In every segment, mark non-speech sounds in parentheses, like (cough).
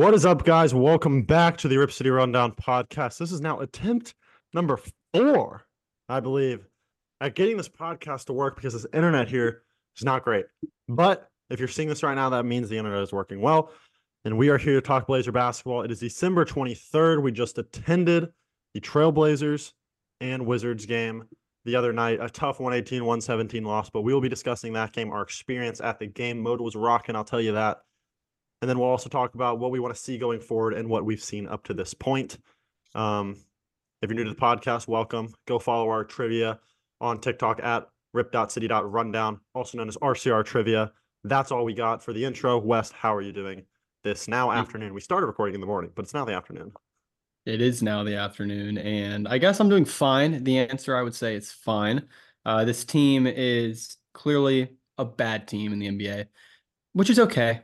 What is up, guys? Welcome back to the Rip City Rundown podcast. This is now attempt number four, I believe, at getting this podcast to work because this internet here is not great. But if you're seeing this right now, that means the internet is working well. And we are here to talk Blazer basketball. It is December 23rd. We just attended the Trailblazers and Wizards game the other night. A tough 118 117 loss, but we will be discussing that game, our experience at the game. Moda was rocking, I'll tell you that. And then we'll also talk about what we want to see going forward and what we've seen up to this point. Um, if you're new to the podcast, welcome. Go follow our trivia on TikTok at rip.city.rundown, also known as RCR Trivia. That's all we got for the intro. West, how are you doing this now afternoon? We started recording in the morning, but it's now the afternoon. It is now the afternoon, and I guess I'm doing fine. The answer I would say it's fine. Uh, this team is clearly a bad team in the NBA, which is okay.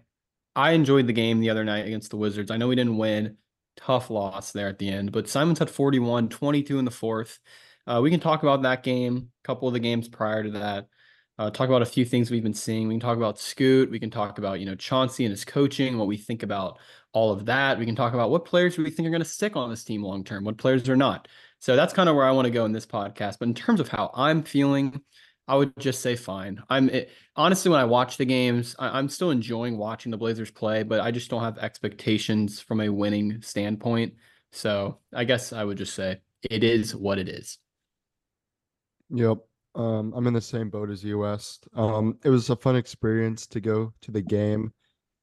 I enjoyed the game the other night against the Wizards. I know we didn't win, tough loss there at the end, but Simons had 41, 22 in the fourth. Uh, we can talk about that game, a couple of the games prior to that. Uh, talk about a few things we've been seeing. We can talk about Scoot. We can talk about you know Chauncey and his coaching, what we think about all of that. We can talk about what players we think are going to stick on this team long term, what players are not. So that's kind of where I want to go in this podcast. But in terms of how I'm feeling, I would just say fine. I'm it, honestly when I watch the games, I, am still enjoying watching the Blazers play, but I just don't have expectations from a winning standpoint. So I guess I would just say it is what it is. Yep. Um, I'm in the same boat as you, West. Um, it was a fun experience to go to the game,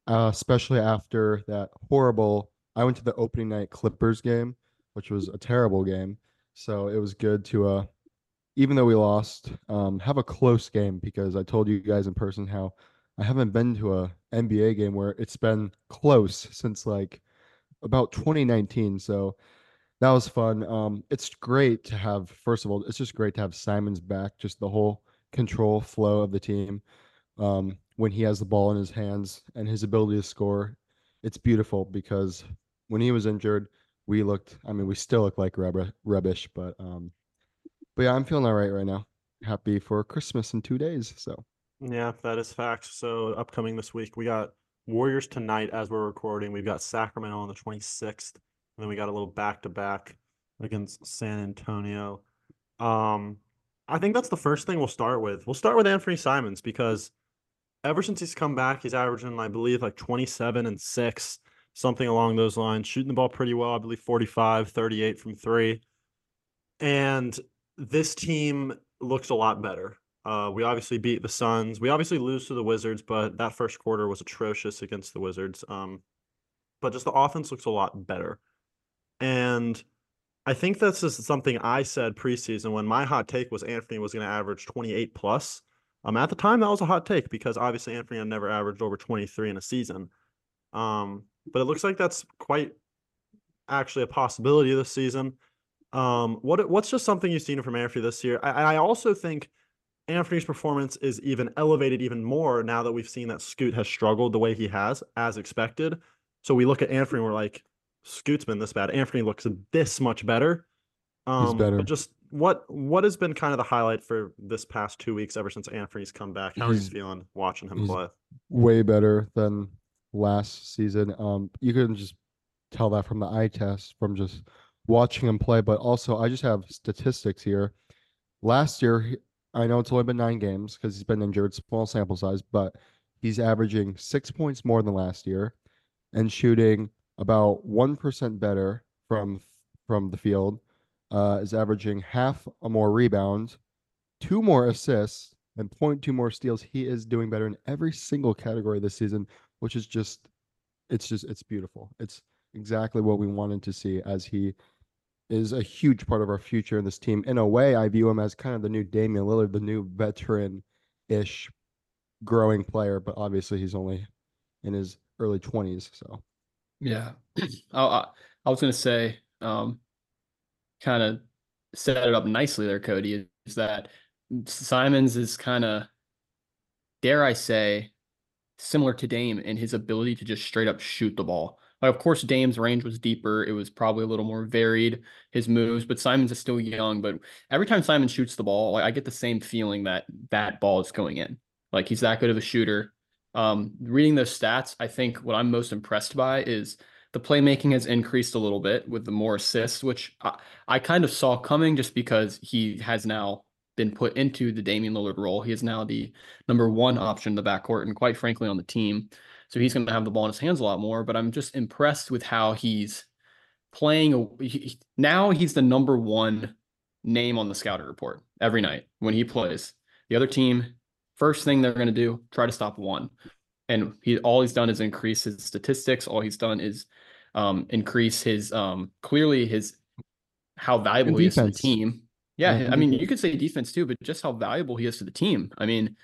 uh, especially after that horrible. I went to the opening night Clippers game, which was a terrible game. So it was good to uh, even though we lost, um, have a close game because I told you guys in person how I haven't been to a NBA game where it's been close since like about 2019. So that was fun. Um, it's great to have. First of all, it's just great to have Simons back. Just the whole control flow of the team um, when he has the ball in his hands and his ability to score. It's beautiful because when he was injured, we looked. I mean, we still look like rubbish, but um, but yeah, I'm feeling all right right now. Happy for Christmas in two days. So yeah, that is facts. So upcoming this week, we got Warriors tonight as we're recording. We've got Sacramento on the 26th, and then we got a little back to back against San Antonio. Um, I think that's the first thing we'll start with. We'll start with Anthony Simons because ever since he's come back, he's averaging, I believe, like 27 and six, something along those lines, shooting the ball pretty well. I believe 45, 38 from three. And this team looks a lot better. Uh, we obviously beat the Suns. We obviously lose to the Wizards, but that first quarter was atrocious against the Wizards. Um, but just the offense looks a lot better. And I think this is something I said preseason when my hot take was Anthony was going to average 28 plus. Um, at the time, that was a hot take because obviously Anthony had never averaged over 23 in a season. Um, but it looks like that's quite actually a possibility this season. Um, what what's just something you've seen from Anthony this year? I, I also think Anthony's performance is even elevated even more now that we've seen that Scoot has struggled the way he has, as expected. So we look at Anthony, and we're like, Scoot's been this bad. Anthony looks this much better. Um, He's better. Just what what has been kind of the highlight for this past two weeks ever since Anthony's come back? How he's, feeling watching him play? Way better than last season. Um, you can just tell that from the eye test, from just watching him play, but also I just have statistics here. Last year, I know it's only been nine games because he's been injured, small sample size, but he's averaging six points more than last year and shooting about one percent better from from the field. Uh, is averaging half a more rebounds, two more assists, and 0.2 more steals. He is doing better in every single category this season, which is just, it's just, it's beautiful. It's exactly what we wanted to see as he is a huge part of our future in this team. In a way, I view him as kind of the new Damian Lillard, the new veteran-ish growing player, but obviously he's only in his early 20s, so yeah. (clears throat) I, I was going to say um kind of set it up nicely there Cody is that Simons is kind of dare I say similar to Dame in his ability to just straight up shoot the ball. Like, of course, Dame's range was deeper. It was probably a little more varied, his moves, but Simons is still young. But every time Simon shoots the ball, like, I get the same feeling that that ball is going in. Like he's that good of a shooter. Um, reading those stats, I think what I'm most impressed by is The playmaking has increased a little bit with the more assists, which I, I kind of saw coming just because he has now been put into the Damian Lillard role. He is now the number one option in the backcourt and quite frankly on the team. So he's going to have the ball in his hands a lot more. But I'm just impressed with how he's playing. He, now he's the number one name on the scouting report every night when he plays. The other team, first thing they're going to do, try to stop one. And he all he's done is increase his statistics. All he's done is um, increase his um, clearly his how valuable he is to the team. Yeah, Yeah, I mean, you could say defense too, but just how valuable he is to the team. I mean,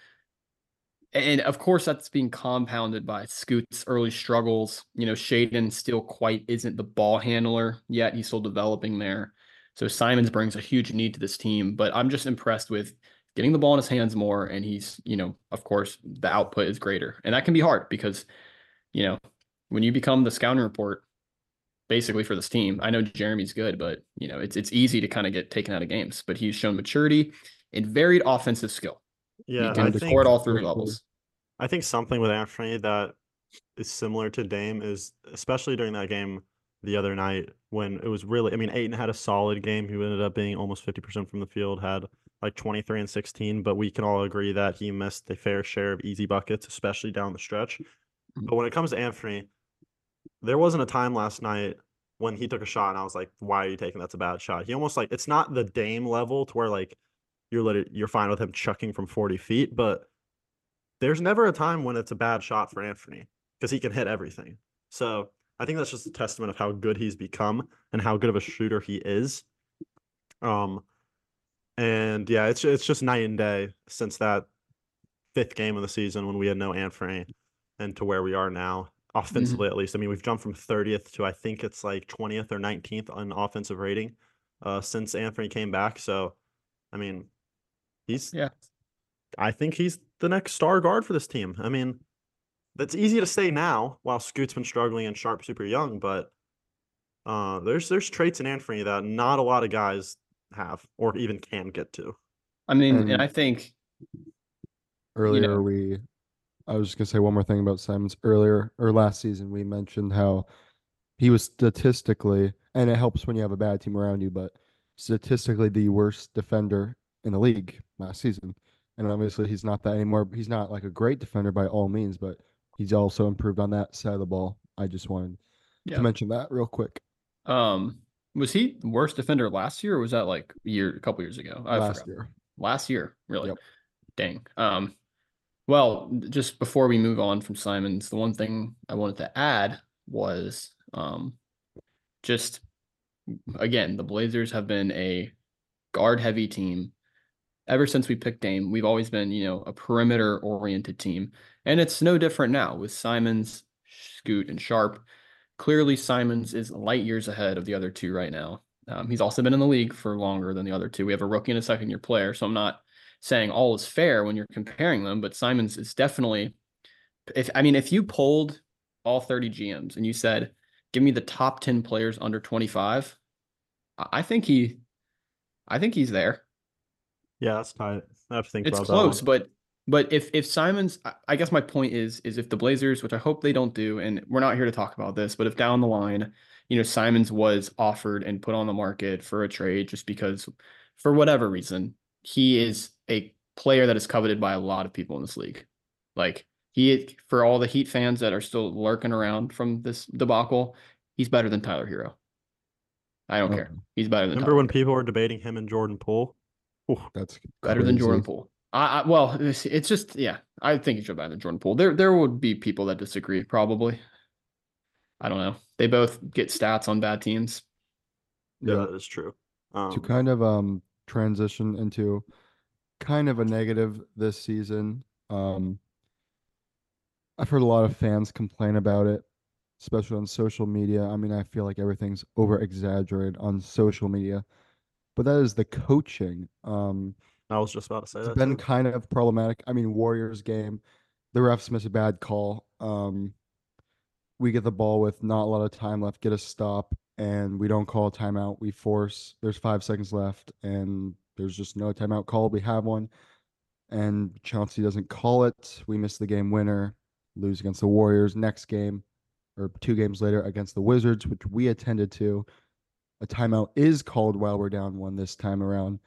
and of course that's being compounded by Scoot's early struggles. You know, Shaedon still quite isn't the ball handler yet. He's still developing there. So Simons brings a huge need to this team, but I'm just impressed with getting the ball in his hands more. And he's, you know, of course, the output is greater. And that can be hard because, you know, when you become the scouting report basically for this team, I know Jerami's good, but you know, it's it's easy to kind of get taken out of games. But he's shown maturity and varied offensive skill. Yeah, he I can think all three levels. I think something with Anthony that is similar to Dame is especially during that game the other night when it was really I mean Ayton had a solid game. He ended up being almost 50% from the field, had like 23 and 16, but we can all agree that he missed a fair share of easy buckets, especially down the stretch. Mm-hmm. But when it comes to Anthony, there wasn't a time last night when he took a shot and I was like, why are you taking that's a bad shot? He almost like it's not the Dame level to where like you're lit- you're fine with him chucking from 40 feet, but there's never a time when it's a bad shot for Anthony because he can hit everything. So I think that's just a testament of how good he's become and how good of a shooter he is. Um, and yeah, it's it's just night and day since that fifth game of the season when we had no Anthony, and to where we are now offensively at least. I mean, we've jumped from 30th to I think it's like 20th or 19th on offensive rating uh, since Anthony came back. So, I mean, he's Yeah. I think he's the next star guard for this team. I mean, that's easy to say now while Scoot's been struggling and Sharpe super young, but uh, there's there's traits in Anthony that not a lot of guys have or even can get to. I mean, and, And- I think Earlier, we, I was just gonna say one more thing about Simons. Earlier or last season, we mentioned how he was statistically, and it helps when you have a bad team around you, but statistically the worst defender in the league last season. And obviously, he's not that anymore. He's not like a great defender by all means, but he's also improved on that side of the ball. I just wanted Yeah. to mention that real quick. um was he the worst defender last year or was that like a year a couple years ago? I last forgot. year. Last year, really. Yep. Dang. Um well, just before we move on from Simons, the one thing I wanted to add was um just again, the Blazers have been a guard heavy team ever since we picked Dame. We've always been, you know, a perimeter oriented team. And it's no different now with Simons, Scoot, and Sharpe. Clearly, Simons is light years ahead of the other two right now. Um, he's also been in the league for longer than the other two. We have a rookie and a second year player. So I'm not saying all is fair when you're comparing them, but Simons is definitely, if I mean, if you polled all 30 GMs and you said, give me the top 10 players under 25, I I think he, I think he's there. Yeah, that's tight. I have to think It's about that close, one. but but if if Simons, I- guess my point is is if the Blazers, which I hope they don't do, and we're not here to talk about this, but if down the line, you know, Simons was offered and put on the market for a trade just because, for whatever reason, he is a player that is coveted by a lot of people in this league. Like he, for all the Heat fans that are still lurking around from this debacle, he's better than Tyler Herro. I don't care. Um, He's better than Remember Tyler when Herro. people were debating him and Jordan Poole? Ooh, That's better than Jordan crazy. Poole. I, I well, it's, it's just yeah. I think he should better than Jordan Poole. There there would be people that disagree probably. I don't know. They both get stats on bad teams. yeah, Yeah. that is true. to Um, kind of um transition into kind of a negative this season. Um I've heard a lot of fans complain about it, especially on social media. I mean, I feel like everything's over exaggerated on social media, but that is the coaching. Um I was just about to say it's that. been too. kind of problematic. I mean, Warriors game, the refs miss a bad call. Um, we get the ball with not a lot of time left, get a stop, and we don't call a timeout. We force. There's five seconds left, and there's just no timeout called. We have one, and Chauncey doesn't call it. We miss the game winner, lose against the Warriors. Next game, or two games later against the Wizards, which we attended to. A timeout is called while we're down one this time around,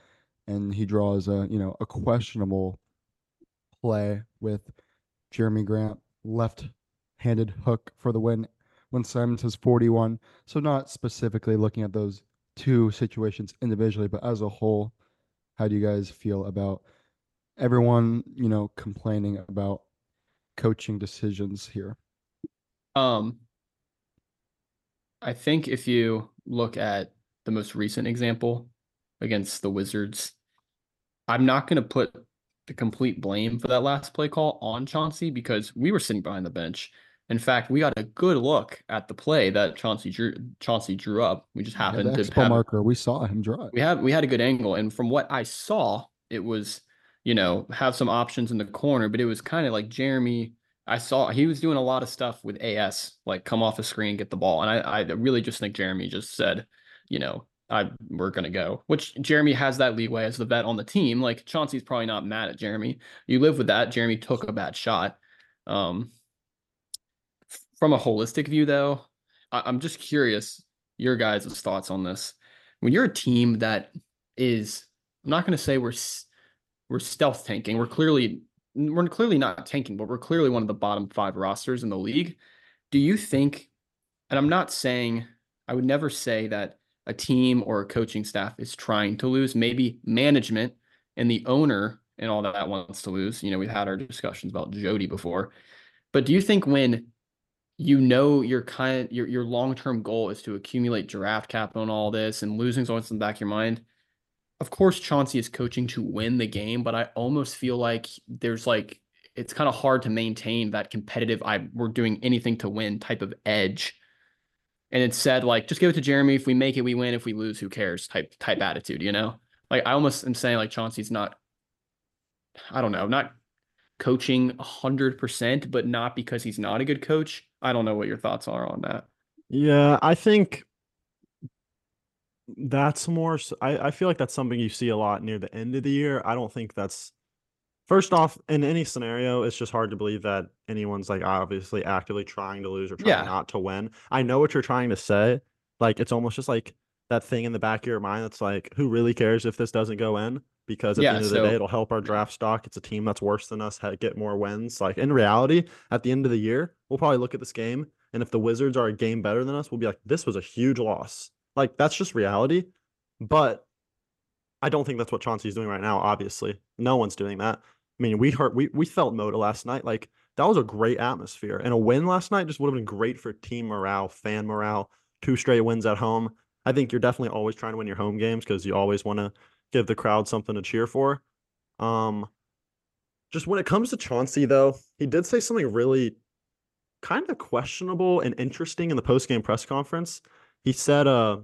and he draws a you know a questionable play with Jerami Grant left-handed hook for the win when Simons has 41. So not specifically looking at those two situations individually, but as a whole, how do you guys feel about everyone, you know, complaining about coaching decisions here? Um, I think if you look at the most recent example against the Wizards, I'm not going to put the complete blame for that last play call on Chauncey because we were sitting behind the bench. In fact, we got a good look at the play that Chauncey drew. Chauncey drew up. We just Yeah, happened the to have marker, we saw him draw it. we have we had a good angle, and from what I saw, it was you know have some options in the corner, but it was kind of like Jerami. I saw he was doing a lot of stuff with AS, like come off the screen, get the ball, and I I really just think Jerami just said, you know, I we're gonna go. Which Jerami has that leeway as the vet on the team. Like Chauncey's probably not mad at Jerami. You live with that. Jerami took a bad shot. Um, from a holistic view, though, I, I'm just curious your guys' thoughts on this. When you're a team that is, I'm not to say we're we're stealth tanking. We're clearly we're clearly not tanking, but we're clearly one of the bottom five rosters in the league. Do you think? And I'm not saying I would never say that a team or a coaching staff is trying to lose. Maybe management and the owner and all that wants to lose. You know, we've had our discussions about Jody before. But do you think when you know your kind your your long-term goal is to accumulate draft capital and all this and losing's always in the back of your mind? Of course Chauncey is coaching to win the game, but I almost feel like there's like it's kind of hard to maintain that competitive I we're doing anything to win type of edge. And it said like just give it to Jerami. If we make it, we win. If we lose, who cares? Type type attitude, you know? Like I almost am saying like Chauncey's not I don't know, not coaching a hundred percent, but not because he's not a good coach. I don't know what your thoughts are on that. Yeah, I think that's more. I, I feel like that's something you see a lot near the end of the year. I don't think that's. First off, in any scenario, it's just hard to believe that anyone's like obviously actively trying to lose or trying Yeah. not to win. I know what you're trying to say. Like it's almost just like that thing in the back of your mind that's like, who really cares if this doesn't go in? Because at Yeah, the end of the day, it'll help our draft stock. It's a team that's worse than us get more wins. Like in reality, at the end of the year, we'll probably look at this game, and if the Wizards are a game better than us, we'll be like, this was a huge loss. Like that's just reality. But I don't think that's what Chauncey's doing right now. Obviously, no one's doing that. I mean, we heard we we felt Moda last night. Like that was a great atmosphere, and a win last night just would have been great for team morale, fan morale. Two straight wins at home. I think you're definitely always trying to win your home games because you always want to give the crowd something to cheer for. Um, just when it comes to Chauncey, though, he did say something really kind of questionable and interesting in the post game press conference. He said, uh,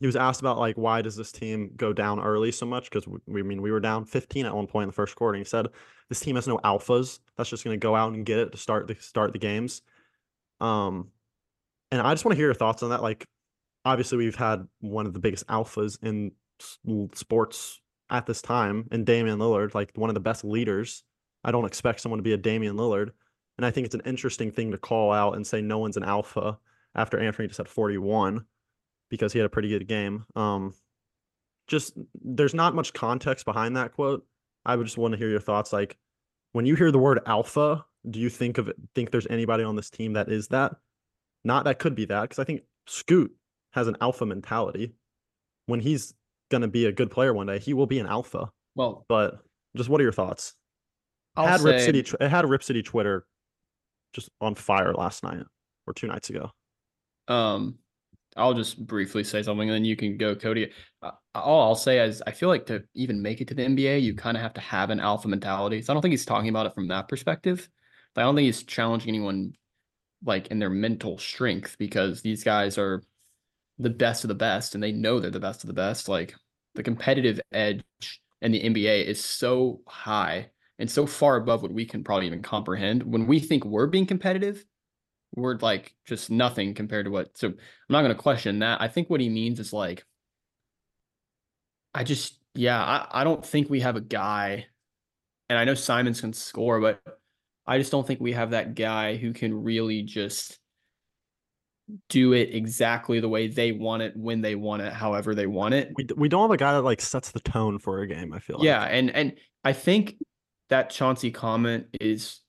he was asked about like why does this team go down early so much? Because we, we mean we were down 15 at one point in the first quarter and he said this team has no alphas. That's just going to go out and get it to start the start the games. Um and i just want to hear your thoughts on that like obviously we've had one of the biggest alphas in sports at this time and Damian Lillard like one of the best leaders. I don't expect someone to be a Damian Lillard and i think it's an interesting thing to call out and say no one's an alpha after Anthony just had 41 because he had a pretty good game. Um, just there's not much context behind that quote. I would just want to hear your thoughts. Like when you hear the word alpha, do you think of it, think there's anybody on this team that is that? Not that could be that because I think Scoot has an alpha mentality. When he's gonna be a good player one day, he will be an alpha. Well, But just what are your thoughts? I'll had Rip City it had Rip City Twitter just on fire last night or two nights ago. Um, I'll just briefly say something, and then you can go, Cody. Uh, all I'll say is, I feel like to even make it to the NBA, you kind of have to have an alpha mentality. So I don't think he's talking about it from that perspective. I don't think he's challenging anyone like in their mental strength because these guys are the best of the best, and they know they're the best of the best. Like the competitive edge in the NBA is so high and so far above what we can probably even comprehend. When we think we're being competitive, we're like just nothing compared to what so i'm not going to question that i think what he means is like i just yeah I, I don't think we have a guy and i know simons can score but i just don't think we have that guy who can really just do it exactly the way they want it when they want it, however they want it. We we don't have a guy that like sets the tone for a game. I feel like. Yeah, and and I think that Chauncey comment is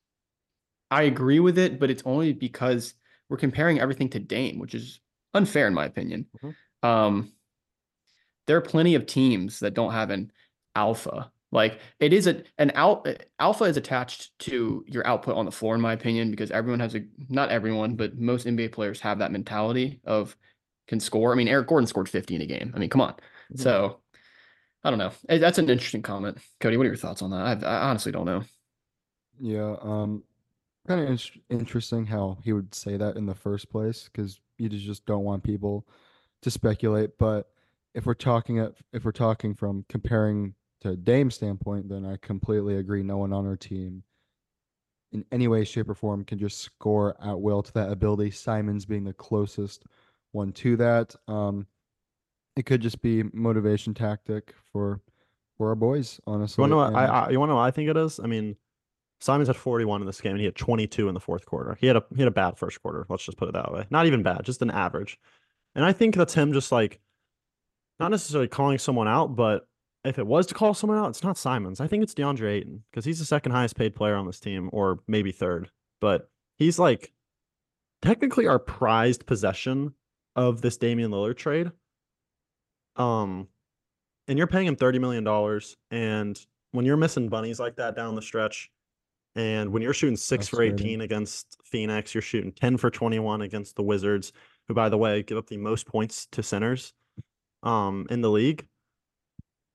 I agree with it, but it's only because we're comparing everything to Dame, which is unfair in my opinion. Mhm. Um there are plenty of teams that don't have an alpha. Like it is a an out alpha is attached to your output on the floor, in my opinion, because everyone has a not everyone, but most NBA players have that mentality of can score. I mean, Eric Gordon scored 50 in a game. I mean, come on. Mhm. So I don't know. Eh, That's an interesting comment. Cody, what are your thoughts on that? I, I honestly don't know. Yeah, um, kind of in interesting how he would say that in the first place because you just don't want people to speculate. But if we're talking at if we're talking from comparing to Dame's standpoint, then I completely agree. No one on our team in any way, shape, or form can just score at will to that ability. Simons being the closest one to that. Um, it could just be motivation tactic for for our boys, honestly. You want to know? what I, I you want to know what I think it is? I mean, Simons had 41 in this game, and he had 22 in the fourth quarter. He had a he had a bad first quarter. Let's just put it that way. Not even bad, just an average. And I think that's him just like not necessarily calling someone out, but if it was to call someone out, it's not Simons. I think it's DeAndre Ayton because he's the second highest paid player on this team, or maybe third. But he's like technically our prized possession of this Damian Lillard trade. Um, and you're paying him thirty million dollars, and when you're missing bunnies like that down the stretch, and when you're shooting six for Frustrating. eighteen against Phoenix, you're shooting ten for twenty one against the Wizards, who by the way give up the most points to centers, um, in the league.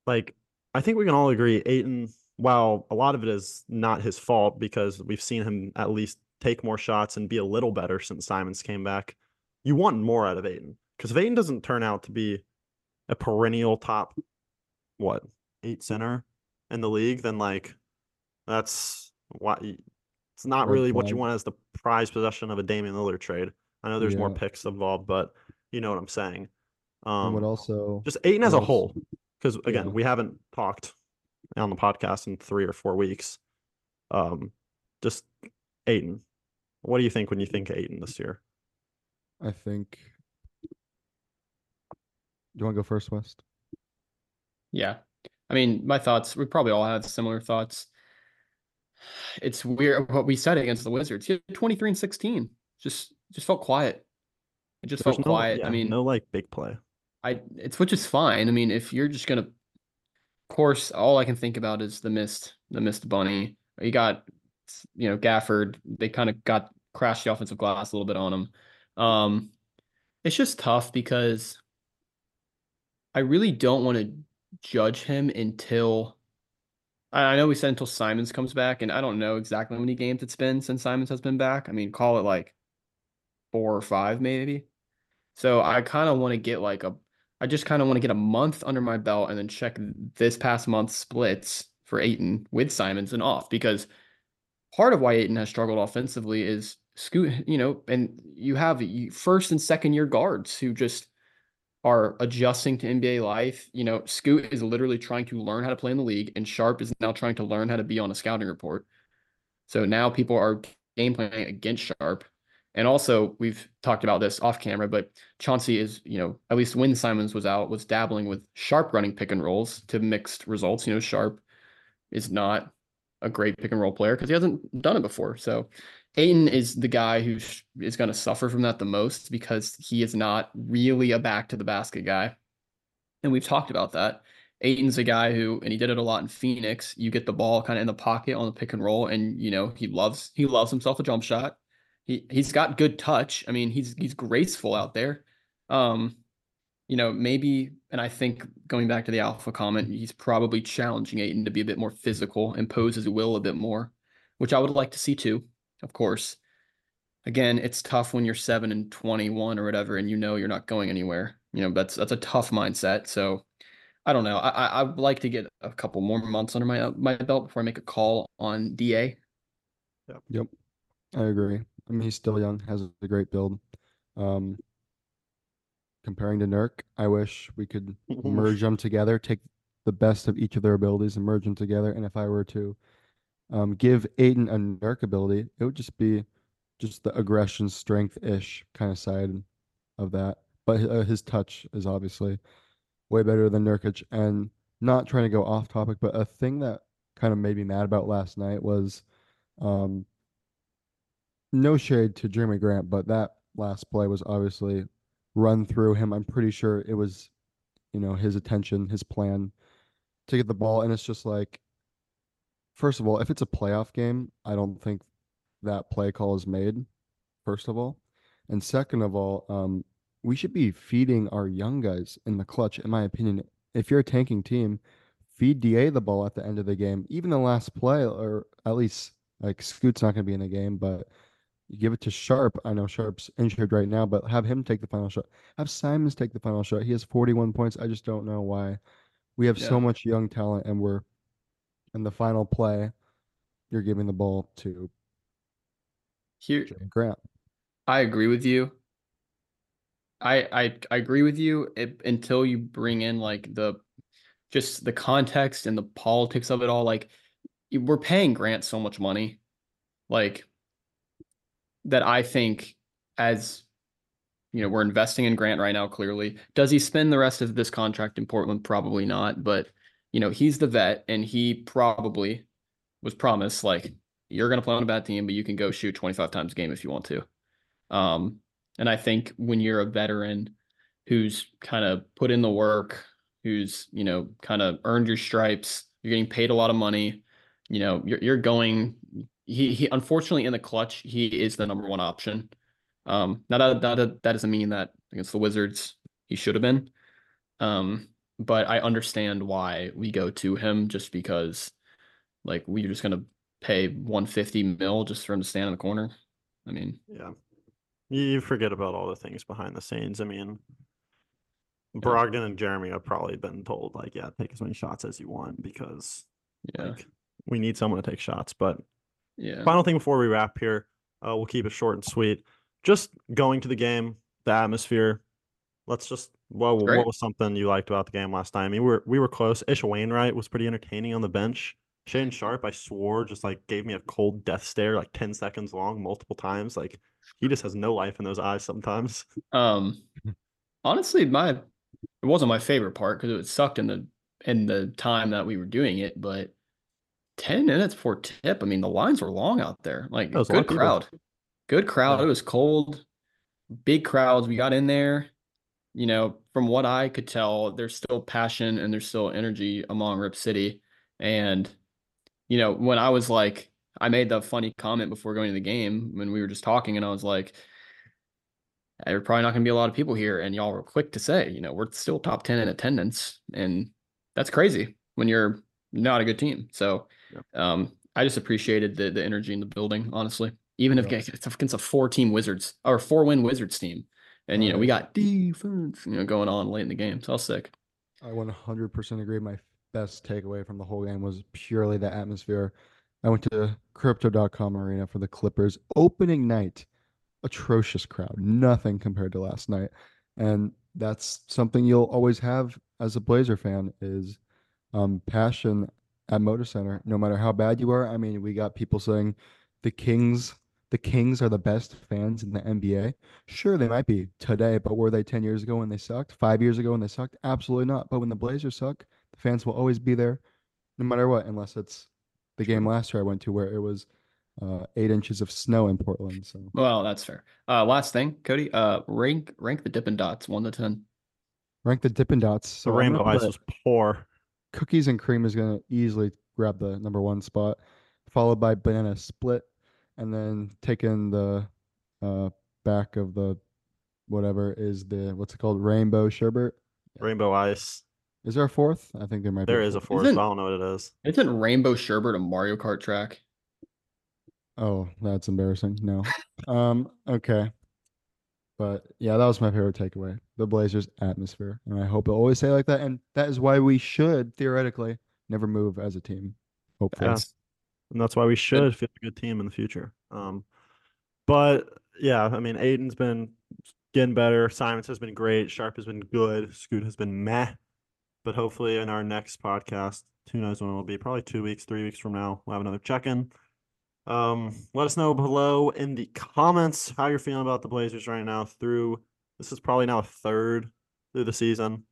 Like, I think we can all agree, Ayton. While a lot of it is not his fault because we've seen him at least take more shots and be a little better since Simons came back. You want more out of Ayton because if Ayton doesn't turn out to be a perennial top, what eight center in the league, then like that's why it's not really what you want as the prize possession of a Damian Lillard trade. I know there's more Yeah. picks involved, but you know what I'm saying. and Um, would also just Ayton as a else? whole, because again, Yeah. we haven't talked on the podcast in three or four weeks. Um, just Ayton. What do you think when you think Ayton this year? I think. Do you want to go first, West? Yeah. I mean, my thoughts, we probably all have similar thoughts. It's weird what we said against the Wizards. He had 23 and 16. Just just felt quiet. It just There's felt no- quiet. I mean, no like big play. I it's which is fine. I mean, if you're just gonna, of course, all I can think about is the missed the missed bunny. You got, you know, Gafford. They kind of got crashed the offensive glass a little bit on him. Um, it's just tough because I really don't want to judge him until. I know we said until Simons comes back, and I don't know exactly how many games it's been since Simons has been back. I mean, call it like four or five, maybe. So I kind of want to get like a, I just kind of want to get a month under my belt and then check this past month's splits for Ayton with Simons and off because part of why Ayton has struggled offensively is scoot, you know, and you have first and second year guards who just are adjusting to NBA life. You know, Scoot is literally trying to learn how to play in the league, and Sharpe is now trying to learn how to be on a scouting report. So now people are game planning against Sharpe. And also, we've talked about this off camera, but Chauncey is, you know, at least when Simons was out, was dabbling with Sharpe running pick and rolls to mixed results. You know, Sharpe is not a great pick and roll player because he hasn't done it before. So Ayton is the guy who is going to suffer from that the most because he is not really a back to the basket guy. And we've talked about that. Ayton's a guy who, and he did it a lot in Phoenix. You get the ball kind of in the pocket on the pick and roll, and you know he loves he loves himself a jump shot. He he's got good touch. I mean, he's he's graceful out there. Um, you know, maybe, and I think going back to the alpha comment, he's probably challenging Ayton to be a bit more physical, and impose his will a bit more, which I would like to see too, of course. Again, it's tough when you're seven and twenty-one or whatever, and you know you're not going anywhere. You know, that's that's a tough mindset. So I don't know. I I I'd like to get a couple more months under my my belt before I make a call on DA. Yep, I agree. I mean, he's still young, has a great build. Um, comparing to Nurk, I wish we could (laughs) merge them together, take the best of each of their abilities and merge them together. And if I were to um, give Ayton a Nurk ability, it would just be just the aggression, strength ish kind of side. of that. But hi- uh, his touch is obviously way better than Nurkic. And not trying to go off topic, but a thing that kind of made me mad about last night was um, no shade to Jerami Grant, but that last play was obviously run through him. I'm pretty sure it was, you know, his attention, his plan to get the ball. And it's just like, first of all, if it's a playoff game, I don't think that play call is made, first of all. And second of all, um, we should be feeding our young guys in the clutch, in my opinion. If you're a tanking team, feed DA the ball at the end of the game, even the last play, or at least like Scoot's not going to be in the game, but you give it to Sharpe. I know Sharpe's injured right now, but have him take the final shot. Have Simons take the final shot. He has 41 points. I just don't know why. We have so much young talent, and we're in the final play. You're giving the ball to Here, Grant. I agree with you. I I I agree with you it, until you bring in like the just the context and the politics of it all. Like we're paying Grant so much money, like that. I think as you know, we're investing in Grant right now. Clearly, does he spend the rest of this contract in Portland? Probably not. But you know, he's the vet, and he probably was promised like you're going to play on a bad team, but you can go shoot 25 times a game if you want to. Um, and I think when you're a veteran who's kind of put in the work, who's, you know, kind of earned your stripes, you're getting paid a lot of money, you know, you're, you're going, he, he, unfortunately in the clutch, he is the number one option. Um, now that, that, that doesn't mean that against the Wizards, he should have been. Um, but I understand why we go to him just because like we're just to pay 150 mil just for him to stand in the corner. I mean, Yeah. You, forget about all the things behind the scenes. I mean, Brogdon and Jerami have probably been told, like, yeah, take as many shots as you want because yeah, like we need someone to take shots. But yeah. final thing before we wrap here, uh, we'll keep it short and sweet. Just going to the game, the atmosphere. Let's just well, Great. what was something you liked about the game last time? I mean, we were we were close. Ish Wainwright was pretty entertaining on the bench. Shane Sharpe, I swore, just like gave me a cold death stare, like ten seconds long, multiple times. Like he just has no life in those eyes sometimes. (laughs) Um, honestly, my it wasn't my favorite part because it sucked in the in the time that we were doing it, but ten minutes for tip, I mean, the lines were long out there. Like good crowd, good crowd. Yeah. It was cold, big crowds. We got in there. You know, from what I could tell, there's still passion and there's still energy among Rip City. And you know, when I was like, I made the funny comment before going to the game when we were just talking, and I was like, there's probably not going to be a lot of people here. And y'all were quick to say, you know, we're still top 10 in attendance. And that's crazy when you're not a good team. So um, I just appreciated the, the energy in the building, honestly. Even if Yeah. it's against a four team Wizards or four win Wizards team. And, you know, we got defense, you know, going on late in the game. So I was sick. I 100% agree. My best takeaway from the whole game was purely the atmosphere. I went to crypto.com arena for the Clippers opening night. Atrocious crowd. Nothing compared to last night. And that's something you'll always have as a Blazer fan is um, passion at Moda Center. No matter how bad you are. I mean, we got people saying the Kings the Kings are the best fans in the NBA. Sure, they might be today, but were they 10 years ago when they sucked? Five years ago when they sucked? Absolutely not. But when the Blazers suck, the fans will always be there no matter what, unless it's the game last year I went to where it was uh, eight inches of snow in Portland. So Well, that's fair. Uh, last thing, Cody, uh, rank rank the Dippin' Dots one to ten. rank the Dippin' Dots. The So I'm rainbow ice put was poor. Cookies and cream is going to easily grab the number one spot, followed by banana split, and then taking the uh, back of the whatever is the what's it called rainbow sherbet. Rainbow ice. Is there a fourth? I think there might There be. is a fourth. fourth, Isn't- I don't know what it is. Isn't Rainbow Sherbet a Mario Kart track? Oh, that's embarrassing. No. um. Okay. But yeah, that was my favorite takeaway. The Blazers atmosphere, and I hope it'll always stay like that. And that is why we should theoretically never move as a team. Hopefully. Yeah. And that's why we should feel a good team in the future. Um, but yeah, I mean, Ayton's been getting better. Simons has been great. Sharpe has been good. Scoot has been meh. But hopefully, in our next podcast, who knows when it will be? Probably two weeks, three weeks from now, we'll have another check in. Um, let us know below in the comments how you're feeling about the Blazers right now through This is probably now a third through the season.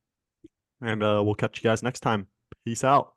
And uh, we'll catch you guys next time. Peace out.